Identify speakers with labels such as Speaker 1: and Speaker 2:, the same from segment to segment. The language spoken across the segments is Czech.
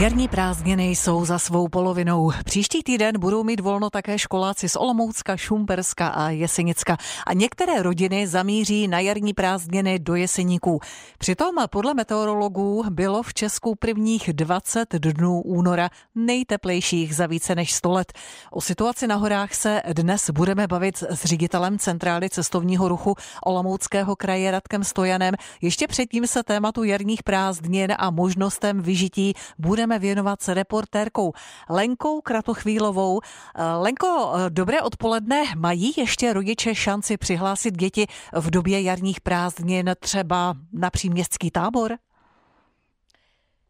Speaker 1: Jarní prázdniny jsou za svou polovinou. Příští týden budou mít volno také školáci z Olomoucka, Šumperska a Jesenicka. A některé rodiny zamíří na jarní prázdniny do Jeseníků. Přitom podle meteorologů bylo v Česku prvních 20 dnů února nejteplejších za více než 100 let. O situaci na horách se dnes budeme bavit s ředitelem Centrály cestovního ruchu Olomouckého kraje Radkem Stojanem. Ještě předtím se tématu jarních prázdnin a možnostem vyžití budeme budeme věnovat s reportérkou Lenkou Kratochvílovou. Eh, Lenko, eh, dobré odpoledne. Mají ještě rodiče šanci přihlásit děti v době jarních prázdnin třeba na příměstský tábor?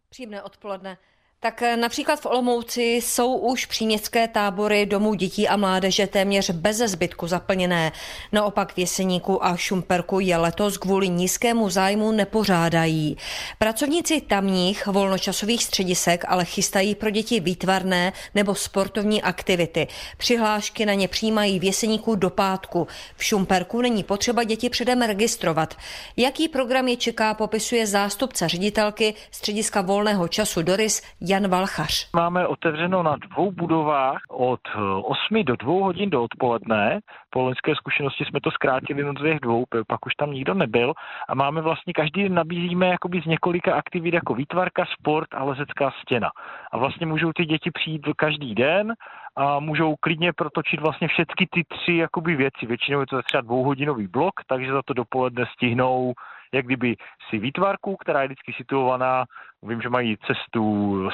Speaker 2: Příjemné odpoledne. Tak eh, například v Olomouci jsou už příměstské tábory domů dětí a mládeže téměř bez zbytku zaplněné. Naopak v Jeseníku a Šumperku je letos kvůli nízkému zájmu nepořádají. Pracovníci tamních volnočasových středisek ale chystají pro děti výtvarné nebo sportovní aktivity. Přihlášky na ně přijímají v Jeseníku do pátku. V Šumperku není potřeba děti předem registrovat. Jaký program je čeká, popisuje zástupce ředitelky střediska volného času Doris Jan Valchař.
Speaker 3: Máme otevřeno na dvou budovách od 8 do 2 hodin do odpoledne. Po loňské zkušenosti jsme to zkrátili do dvě dvou, pak už tam nikdo nebyl. A máme vlastně, každý den nabízíme jakoby z několika aktivit jako výtvarka, sport a lezecká stěna. A vlastně můžou ty děti přijít každý den a můžou klidně protočit vlastně všechny ty tři jakoby věci. Většinou je to třeba dvouhodinový blok, takže za to dopoledne stihnou jak kdyby si výtvarku, která je vždycky situovaná, vím, že mají cestu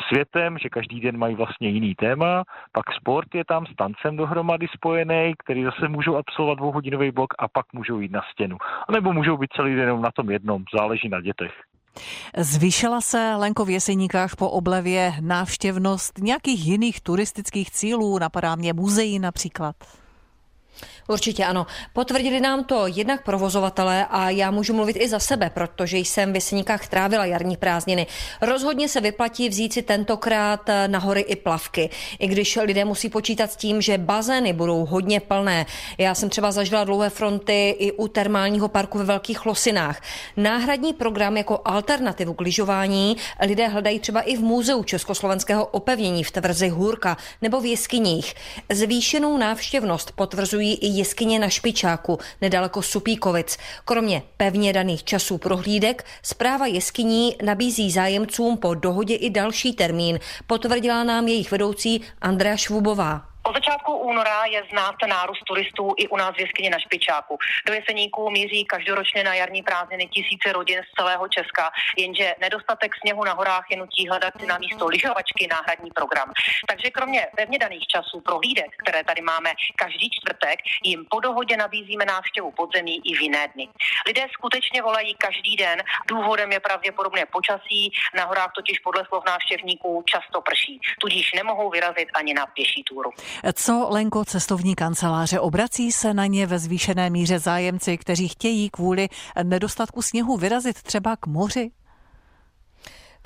Speaker 3: světem, že každý den mají vlastně jiný téma, pak sport je tam s tancem dohromady spojený, který zase můžou absolvovat dvouhodinový blok a pak můžou jít na stěnu. A nebo můžou být celý den na tom jednom, záleží na dětech.
Speaker 1: Zvýšila se Lenko v Jeseníkách po oblevě návštěvnost nějakých jiných turistických cílů, napadá mě muzeí například?
Speaker 2: Určitě ano. Potvrdili nám to jednak provozovatelé a já můžu mluvit i za sebe, protože jsem v Jeseníkách trávila jarní prázdniny. Rozhodně se vyplatí vzít si tentokrát na hory i plavky, i když lidé musí počítat s tím, že bazény budou hodně plné. Já jsem třeba zažila dlouhé fronty i u termálního parku ve Velkých Losinách. Náhradní program jako alternativu k lyžování lidé hledají třeba i v muzeu československého opevnění v tvrzi Hůrka nebo v jeskyních. Zvýšenou návštěvnost potvrzují i jeskyně na Špičáku, nedaleko Supíkovic. Kromě pevně daných časů prohlídek, zpráva jeskyní nabízí zájemcům po dohodě i další termín, potvrdila nám jejich vedoucí Andrea Švubová.
Speaker 4: Od začátku února je znát nárůst turistů i u nás v jeskyni na Špičáku. Do Jeseníků míří každoročně na jarní prázdniny tisíce rodin z celého Česka, jenže nedostatek sněhu na horách je nutí hledat na místo lyžovačky náhradní program. Takže kromě pevně daných časů prohlídek, které tady máme každý čtvrtek, jim po dohodě nabízíme návštěvu podzemí i v jiné dny. Lidé skutečně volají každý den. Důvodem je pravděpodobně počasí. Na horách totiž podle slov návštěvníků často prší, tudíž nemohou vyrazit ani na pěší túru.
Speaker 1: Co Lenko cestovní kanceláře? Obrací se na ně ve zvýšené míře zájemci, kteří chtějí kvůli nedostatku sněhu vyrazit třeba k moři?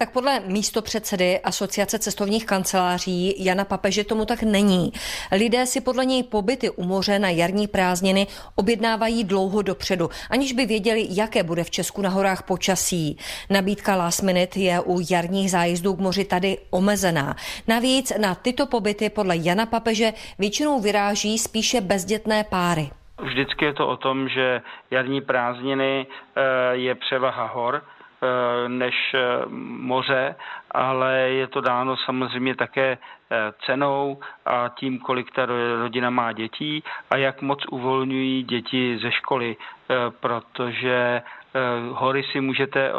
Speaker 2: Tak podle místopředsedy Asociace cestovních kanceláří Jana Papeže tomu tak není. Lidé si podle něj pobyty u moře na jarní prázdniny objednávají dlouho dopředu, aniž by věděli, jaké bude v Česku na horách počasí. Nabídka last minute je u jarních zájezdů k moři tady omezená. Navíc na tyto pobyty podle Jana Papeže většinou vyráží spíše bezdětné páry.
Speaker 5: Vždycky je to o tom, že jarní prázdniny eh, je převaha hor, než eh, moře, ale je to dáno samozřejmě také eh, cenou a tím, kolik ta rodina má dětí a jak moc uvolňují děti ze školy, protože hory si můžete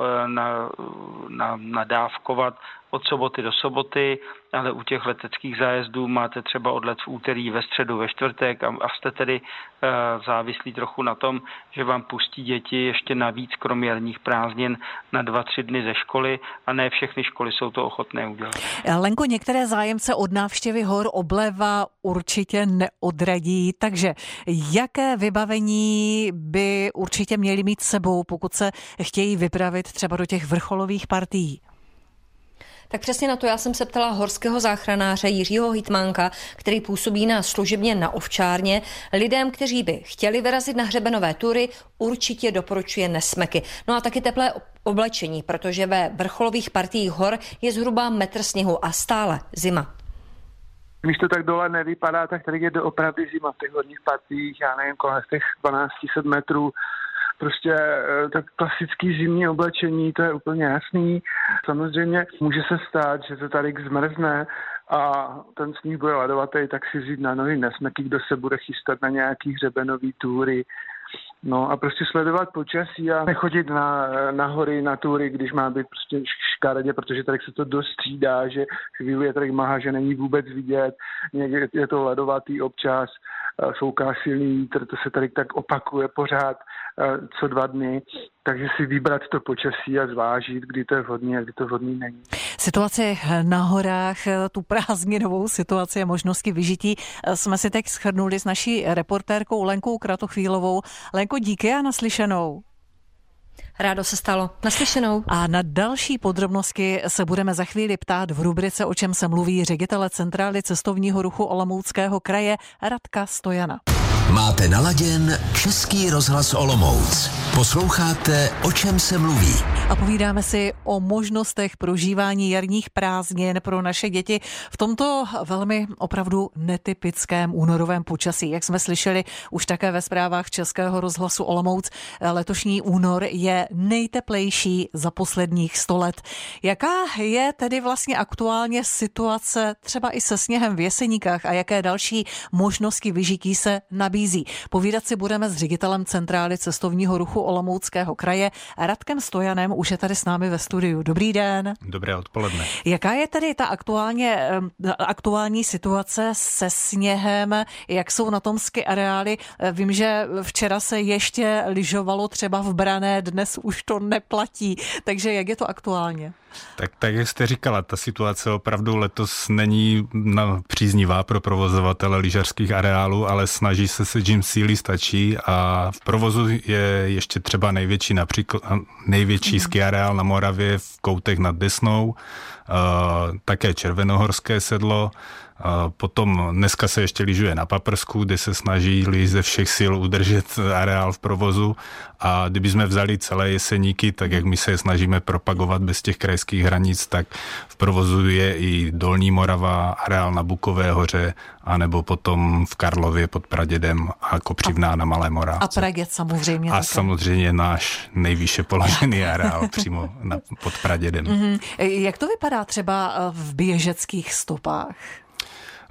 Speaker 5: nadávkovat od soboty do soboty, ale u těch leteckých zájezdů máte třeba odlet v úterý, ve středu, ve čtvrtek a, a jste tedy uh, závislí trochu na tom, že vám pustí děti ještě navíc kromě jarních prázdnin na dva, tři dny ze školy a ne všechny školy jsou to ochotné udělat.
Speaker 1: Lenko, některé zájemce od návštěvy hor obleva určitě neodradí, takže jaké vybavení by určitě měli mít sebou, pokud se chtějí vypravit třeba do těch vrcholových partií?
Speaker 2: Tak přesně na to já jsem se ptala horského záchranáře Jiřího Hitmánka, který působí na služebně na ovčárně. Lidem, kteří by chtěli vyrazit na hřebenové tury, určitě doporučuje nesmeky. No a taky teplé oblečení, protože ve vrcholových partiích hor je zhruba metr sněhu a stále zima.
Speaker 6: Když to tak dole nevypadá, tak tady je opravdu zima v těch horních partiích, já nevím, kolem těch 1200 metrů prostě eh, tak klasický zimní oblečení, to je úplně jasný. Samozřejmě může se stát, že to tady zmrzne a ten sníh bude ledovatý, tak si vzít na nohy nesmeky, kdo se bude chystat na nějaký hřebenový túry, No a prostě sledovat počasí a nechodit na, na hory, na tury, když má být prostě škaredě, protože tady se to dost střídá, že chvíli je tady maha, že není vůbec vidět, někdy je to ledovatý občas, fouká silný vítr, to se tady tak opakuje pořád co dva dny, takže si vybrat to počasí a zvážit, kdy to je vhodný a kdy to vhodný není.
Speaker 1: Situaci na horách, tu prázdninovou situaci a možnosti vyžití jsme si teď schrnuli s naší reportérkou Lenkou Kratochvílovou. Lenko, díky a naslyšenou.
Speaker 2: Rádo se stalo. Naslyšenou.
Speaker 1: A na další podrobnosti se budeme za chvíli ptát v rubrice, o čem se mluví ředitele Centrály cestovního ruchu Olomouckého kraje Radka Stojana.
Speaker 7: Máte naladěn Český rozhlas Olomouc. Posloucháte, o čem se mluví.
Speaker 1: A povídáme si o možnostech prožívání jarních prázdnin pro naše děti v tomto velmi opravdu netypickém únorovém počasí. Jak jsme slyšeli už také ve zprávách Českého rozhlasu Olomouc, letošní únor je nejteplejší za posledních 100 let. Jaká je tedy vlastně aktuálně situace třeba i se sněhem v Jeseníkách a jaké další možnosti vyžití se nabízí? Povídat si budeme s ředitelem Centrály cestovního ruchu Olomouckého kraje Radkem Stojanem už je tady s námi ve studiu. Dobrý den.
Speaker 8: Dobré odpoledne.
Speaker 1: Jaká je tedy ta aktuálně, aktuální situace se sněhem? Jak jsou na tom ski areály? Vím, že včera se ještě lyžovalo třeba v Brané, dnes už to neplatí. Takže jak je to aktuálně?
Speaker 8: Tak, tak jak jste říkala, ta situace opravdu letos není příznivá pro provozovatele lyžařských areálů, ale snaží se se, jim síly stačí a v provozu je ještě třeba největší, například největší mm. ski areál na Moravě v Koutech nad Desnou, uh, také Červenohorské sedlo, Potom dneska se ještě lyžuje na Paprsku, kde se snaží ze všech sil udržet areál v provozu a kdyby jsme vzali celé jeseníky, tak jak my se je snažíme propagovat bez těch krajských hranic, tak v provozu je i Dolní Morava, areál na Bukové hoře, anebo potom v Karlově pod Pradědem a Kopřivná na Malé Morávce.
Speaker 1: A Praděd samozřejmě.
Speaker 8: A také. samozřejmě náš nejvýše položený areál přímo na, pod Pradědem. Mm-hmm.
Speaker 1: Jak to vypadá třeba v běžeckých stopách?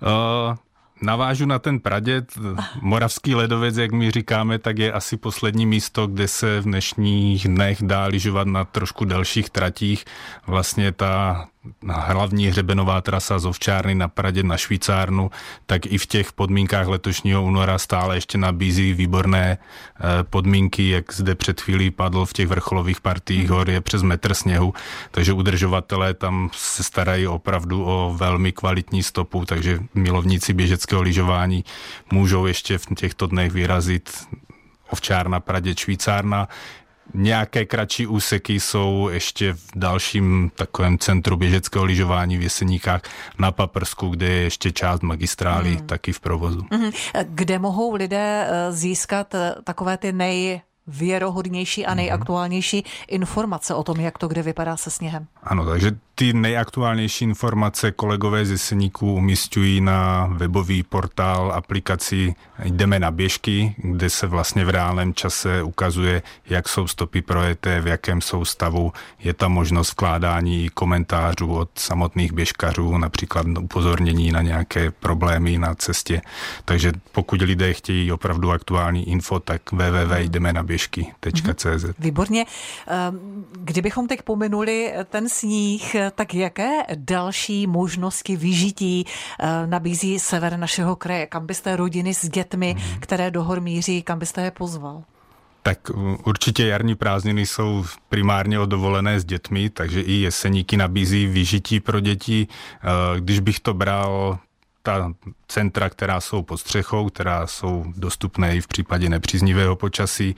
Speaker 8: Uh, navážu na ten praděd. Moravský ledovec, jak my říkáme, tak je asi poslední místo, kde se v dnešních dnech dá lyžovat na trošku delších tratích. Vlastně ta hlavní hřebenová trasa z Ovčárny na Pradě na Švýcárnu, tak i v těch podmínkách letošního února stále ještě nabízí výborné eh, podmínky, jak zde před chvílí padl v těch vrcholových partiích hor je přes metr sněhu, takže udržovatelé tam se starají opravdu o velmi kvalitní stopu, takže milovníci běžeckého lyžování můžou ještě v těchto dnech vyrazit Ovčárna, Pradě, Švýcárna. Nějaké kratší úseky jsou ještě v dalším takovém centru běžeckého lyžování v Jeseníkách na Paprsku, kde je ještě část magistrály hmm. taky v provozu. Hmm.
Speaker 1: Kde mohou lidé eh, získat eh, takové ty nej věrohodnější a mhm. nejaktuálnější informace o tom, jak to kde vypadá se sněhem.
Speaker 8: Ano, takže ty nejaktuálnější informace kolegové ze Seníku umístují na webový portál aplikaci Jdeme na běžky, kde se vlastně v reálném čase ukazuje, jak jsou stopy projeté, v jakém jsou stavu. Je tam možnost vkládání komentářů od samotných běžkařů, například upozornění na nějaké problémy na cestě. Takže pokud lidé chtějí opravdu aktuální info, tak www na běžky.cz.
Speaker 1: Výborně. Ehm, kdybychom teď pominuli ten sníh, tak jaké další možnosti vyžití eh, nabízí sever našeho kraje? Kam byste rodiny s dětmi, hmm. které do hor míří, kam byste je pozval?
Speaker 8: Tak určitě jarní prázdniny jsou primárně o dovolené s dětmi, takže i jeseníky nabízí vyžití pro děti. Eh, když bych to bral ta centra, která jsou pod střechou, která jsou dostupné i v případě nepříznivého počasí,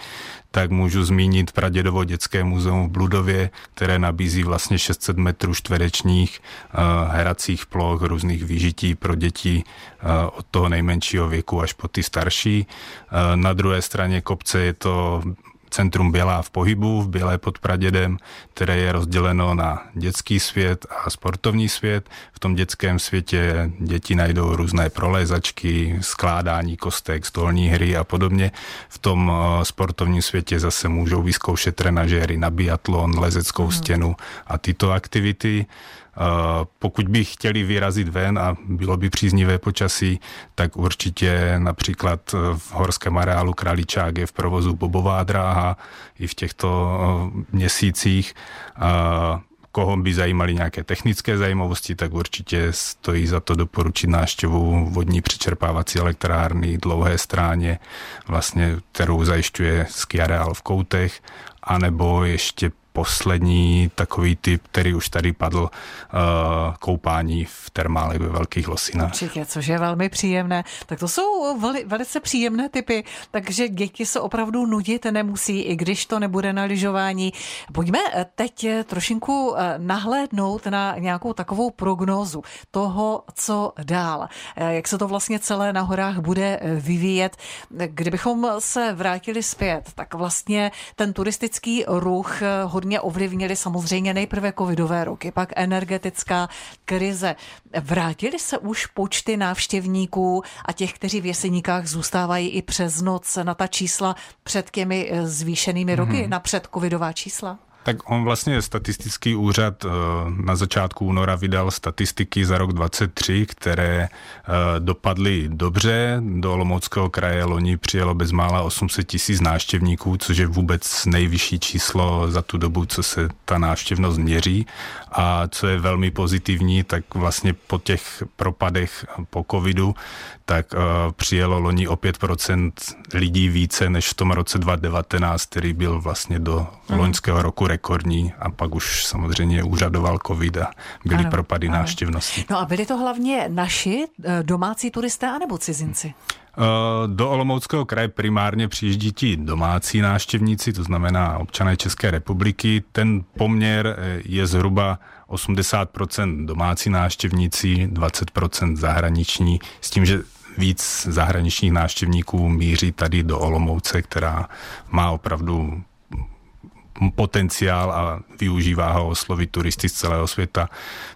Speaker 8: tak můžu zmínit Pradědovo dětské muzeum v Bludově, které nabízí vlastně 600 metrů čtverečních uh, hracích ploch, různých výžití pro děti uh, od toho nejmenšího věku až po ty starší. Uh, na druhé straně kopce je to Centrum Bělá v pohybu v Bělé pod Pradědem, které je rozděleno na dětský svět a sportovní svět. V tom dětském světě děti najdou různé prolézačky, skládání kostek, stolní hry a podobně. V tom eh, sportovním světě zase můžou vyzkoušet trenažéry na biatlon, lezeckou hmm. stěnu a tyto aktivity. Pokud by chtěli vyrazit ven a bylo by příznivé počasí, tak určitě například v horském areálu Kraličák je v provozu bobová dráha i v těchto měsících. Koho by zajímaly nějaké technické zajímavosti, tak určitě stojí za to doporučit návštěvu vodní přečerpávací elektrárny Dlouhé stráně, vlastně, kterou zajišťuje ski areál v Koutech, anebo ještě poslední takový typ, který už tady padl, uh, koupání v termále ve Velkých Losinách.
Speaker 1: Určitě, což je velmi příjemné. Tak to jsou veli, velice příjemné typy, takže děti se opravdu nudit nemusí, i když to nebude na lyžování. Pojďme eh, teď eh, trošinku nahlédnout na nějakou takovou prognózu toho, co dál. Jak se to vlastně celé na horách bude vyvíjet. Kdybychom se vrátili zpět, tak vlastně ten turistický ruch hodně ovlivnili samozřejmě nejprve covidové roky, pak energetická krize. Vrátili se už počty návštěvníků a těch, kteří v Jeseníkách zůstávají i přes noc na ta čísla před těmi eh, zvýšenými roky, mm-hmm. na předcovidová čísla?
Speaker 8: Tak on vlastně statistický úřad eh, na začátku února vydal statistiky za rok 23, které eh, dopadly dobře. Do Olomouckého kraje loni přijelo bezmála 800 tisíc návštěvníků, což je vůbec nejvyšší číslo za tu dobu, co se ta návštěvnost měří. A co je velmi pozitivní, tak vlastně po těch propadech po covidu, tak uh, přijelo loni o 5% lidí více než v tom roce 2019, který byl vlastně do mm. loňského roku rekordní a pak už samozřejmě úřadoval covid a byly ano, propady ano. návštěvnosti.
Speaker 1: No a byli to hlavně naši eh, domácí turisté anebo cizinci?
Speaker 8: Eh, do Olomouckého kraje primárně přijíždí ti domácí návštěvníci, to znamená občané České republiky. Ten poměr je zhruba 80% domácí návštěvníci, 20% zahraniční, s tím, že víc zahraničních návštěvníků míří tady do Olomouce, která má opravdu potenciál a využívá ho oslovit turisty z celého světa.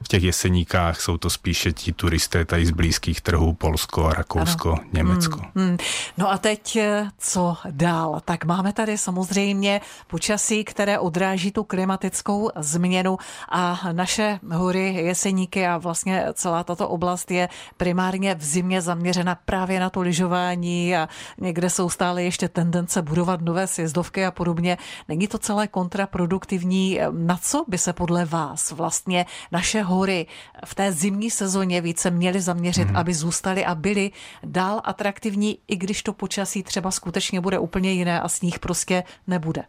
Speaker 8: V těch jeseníkách jsou to spíše ti turisté tady z blízkých trhů Polsko, Rakousko, ano. Německo. Hmm, hmm.
Speaker 1: No a teď eh, co dál? Tak máme tady samozřejmě počasí, které odráží tu klimatickou změnu a naše hory, jeseníky a vlastně celá tato oblast je primárně v zimě zaměřena právě na to lyžování a někde jsou stále ještě tendence budovat nové sjezdovky a podobně. Není to celé kontraproduktivní. Na co by se podle vás vlastně naše hory v té zimní sezóně více měly zaměřit, mm-hmm. aby zůstaly a byly dál atraktivní, i když to počasí třeba skutečně bude úplně jiné a sníh prostě nebude?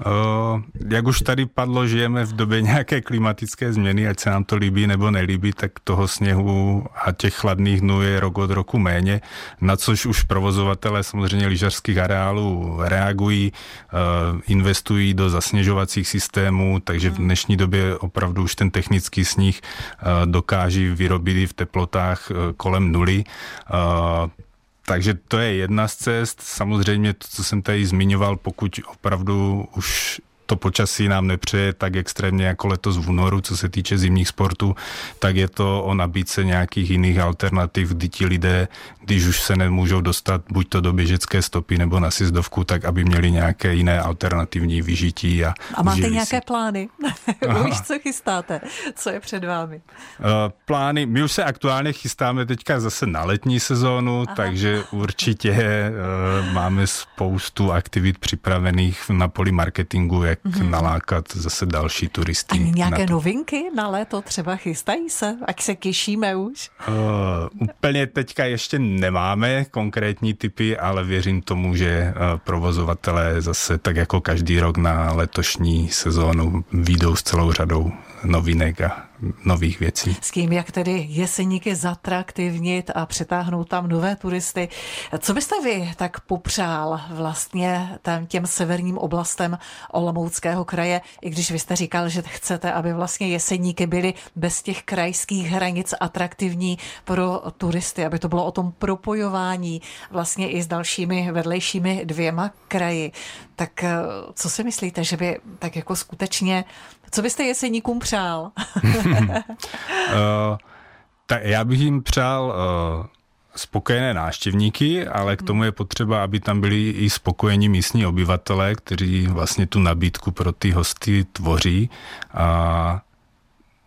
Speaker 8: Uh, jak už tady padlo, žijeme v době nějaké klimatické změny, ať se nám to líbí nebo nelíbí, tak toho sněhu a těch chladných dnů je rok od roku méně, na což už provozovatelé samozřejmě lyžařských areálů reagují, uh, investují do zasněžovacích systémů, takže v dnešní době opravdu už ten technický sníh uh, dokáží vyrobit v teplotách kolem nuly. Takže to je jedna z cest. Samozřejmě to, co jsem tady zmiňoval, pokud opravdu už to počasí nám nepřeje tak extrémně jako letos v únoru, co se týče zimních sportů, tak je to o nabídce nějakých jiných alternativ, kdy ti lidé, když už se nemůžou dostat buď to do běžecké stopy nebo na sizdovku, tak aby měli nějaké jiné alternativní vyžití. A,
Speaker 1: a máte nějaké si. plány? už co chystáte? Co je před vámi? Uh,
Speaker 8: plány, my už se aktuálně chystáme teďka zase na letní sezónu, Aha. takže určitě uh, máme spoustu aktivit připravených na poli marketingu, jak mm-hmm. nalákat zase další turisty.
Speaker 1: A nějaké na novinky na léto třeba chystají se, ať se těšíme už? Uh,
Speaker 8: úplně teďka ještě nemáme konkrétní typy, ale věřím tomu, že uh, provozovatelé zase tak jako každý rok na letošní sezónu výjdou s celou řadou novinek a nových věcí.
Speaker 1: S tím, jak tedy jeseníky zatraktivnit a přitáhnout tam nové turisty. Co byste vy tak popřál vlastně těm severním oblastem Olomouckého kraje, i když vy jste říkal, že chcete, aby vlastně jeseníky byly bez těch krajských hranic atraktivní pro turisty, aby to bylo o tom propojování vlastně i s dalšími vedlejšími dvěma kraji. Tak eh, co si myslíte, že by tak jako skutečně, co byste jeseníkům přál? uh,
Speaker 8: tak já bych jim přál uh, spokojené návštěvníky, ale k tomu je potřeba, aby tam byli i spokojení místní obyvatelé, kteří vlastně tu nabídku pro ty hosty tvoří. A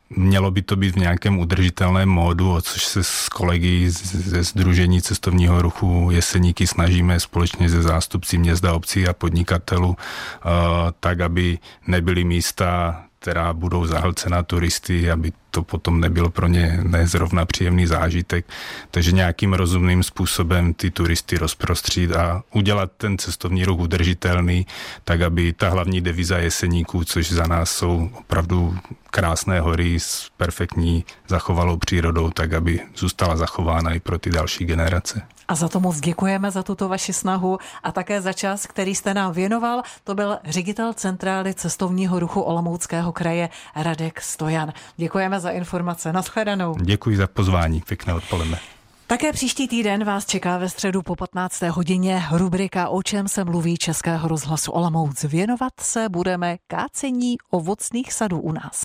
Speaker 8: Mělo by to být v nějakém udržitelném módu, o což se s kolegy ze Združení cestovního ruchu Jeseníky snažíme společně se zástupci měst a obcí a podnikatelů, eh, tak aby nebyly místa která budou zahlcena turisty, aby to potom nebyl pro ně nezrovna příjemný zážitek. Takže nějakým rozumným způsobem ty turisty rozprostřít a udělat ten cestovní ruch udržitelný, tak aby ta hlavní deviza jeseníků, což za nás jsou opravdu krásné hory s perfektní zachovalou přírodou, tak aby zůstala zachována i pro ty další generace.
Speaker 1: A za to moc děkujeme za tuto vaši snahu a také za čas, který jste nám věnoval. To byl ředitel Centrály cestovního ruchu Olomouckého kraje Radek Stojan. Děkujeme za informace. Naschledanou.
Speaker 8: Děkuji za pozvání. Pěkné odpoledne.
Speaker 1: Také příští týden vás čeká ve středu po 15. hodině rubrika O čem se mluví Českého rozhlasu Olomouc. Věnovat se budeme kácení ovocných sadů u nás.